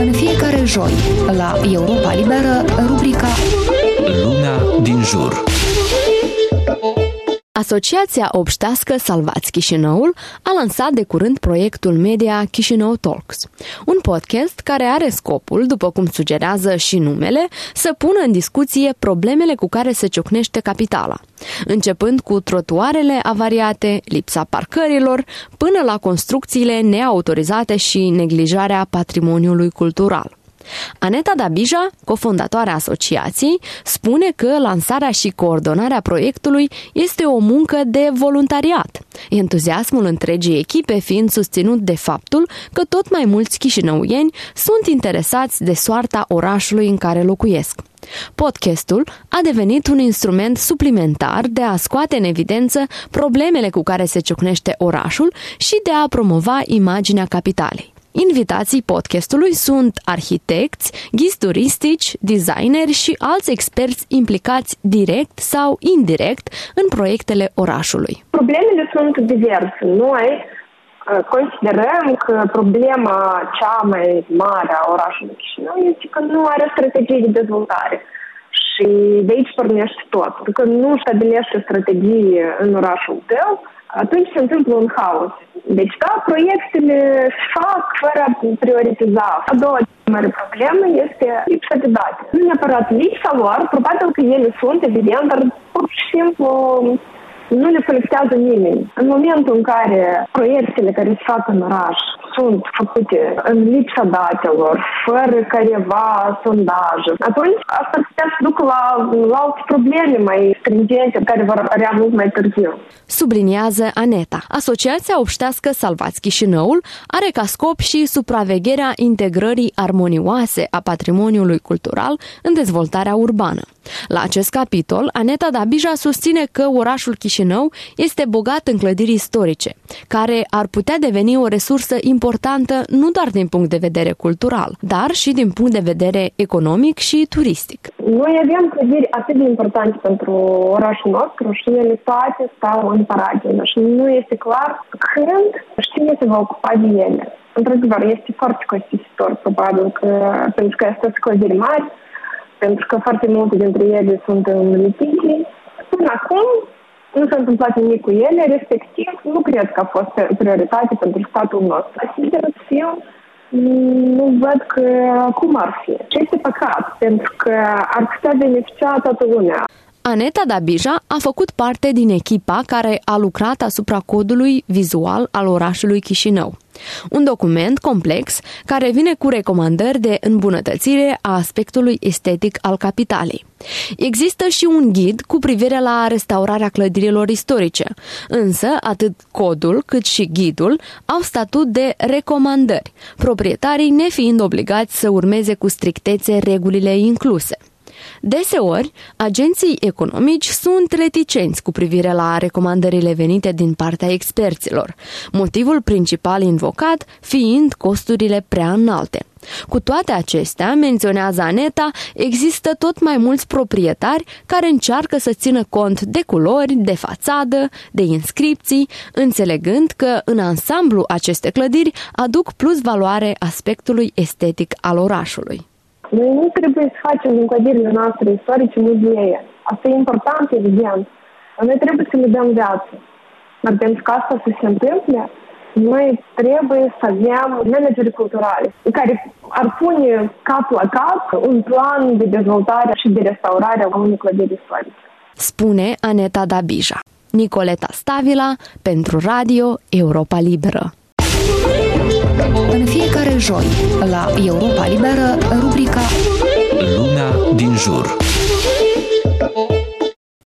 În fiecare joi, la Europa Liberă, rubrica Lumea din jur. Asociația obștească Salvați Chișinăul a lansat de curând proiectul media Chișinău Talks, un podcast care are scopul, după cum sugerează și numele, să pună în discuție problemele cu care se ciocnește capitala, începând cu trotuarele avariate, lipsa parcărilor, până la construcțiile neautorizate și neglijarea patrimoniului cultural. Aneta Dabija, cofondatoarea asociației, spune că lansarea și coordonarea proiectului este o muncă de voluntariat, entuziasmul întregii echipe fiind susținut de faptul că tot mai mulți chișinăuieni sunt interesați de soarta orașului în care locuiesc. Podcastul a devenit un instrument suplimentar de a scoate în evidență problemele cu care se ciocnește orașul și de a promova imaginea capitalei. Invitații podcastului sunt arhitecți, ghizi turistici, designeri și alți experți implicați direct sau indirect în proiectele orașului. Problemele sunt diverse. Noi uh, considerăm că problema cea mai mare a orașului Chișinău este că nu are strategie de dezvoltare. Și de aici pornește tot. Că nu stabilește strategie în orașul tău, atunci se întâmplă un haos. Deci, da, proiectele se fac fără a prioritiza. A doua mare problemă este lipsa de date. Nu neapărat lipsa lor, probabil că ele sunt, evident, dar pur și simplu nu le colectează nimeni. În momentul în care proiectele care se fac în oraș sunt făcute în lipsa datelor, fără careva sondaje, atunci asta ar putea să ducă la, la alte probleme mai stringente care vor apărea mult mai târziu. Subliniază Aneta. Asociația Obștească Salvați Chișinăul are ca scop și supravegherea integrării armonioase a patrimoniului cultural în dezvoltarea urbană. La acest capitol, Aneta Dabija susține că orașul Chișinău este bogat în clădiri istorice, care ar putea deveni o resursă importantă nu doar din punct de vedere cultural, dar și din punct de vedere economic și turistic. Noi avem clădiri atât de importante pentru orașul nostru și ele toate stau în paragină și nu este clar când și cine se va ocupa de ele. Într-adevăr, este foarte costisitor, probabil, că, pentru că este clădiri mari, pentru că foarte multe dintre ele sunt în litigii. Până acum nu s-a întâmplat nimic cu ele, respectiv nu cred că a fost prioritate pentru statul nostru. Sincer să fiu, nu văd că cum ar fi. Ce este păcat, pentru că ar putea beneficia toată lumea. Aneta Dabija a făcut parte din echipa care a lucrat asupra codului vizual al orașului Chișinău. Un document complex care vine cu recomandări de îmbunătățire a aspectului estetic al capitalei. Există și un ghid cu privire la restaurarea clădirilor istorice, însă atât codul cât și ghidul au statut de recomandări, proprietarii nefiind obligați să urmeze cu strictețe regulile incluse. Deseori, agenții economici sunt reticenți cu privire la recomandările venite din partea experților, motivul principal invocat fiind costurile prea înalte. Cu toate acestea, menționează Aneta, există tot mai mulți proprietari care încearcă să țină cont de culori, de fațadă, de inscripții, înțelegând că în ansamblu aceste clădiri aduc plus valoare aspectului estetic al orașului. Noi nu trebuie să facem din clădirile noastre istorice muzee. Asta e important, evident. Dar noi trebuie să le dăm viață. Dar pentru că asta să se întâmple, noi trebuie să avem manageri culturale care ar pune cap la cap un plan de dezvoltare și de restaurare a unei clădiri istorice. Spune Aneta Dabija. Nicoleta Stavila pentru Radio Europa Liberă joi, la Europa Liberă, rubrica Luna din jur.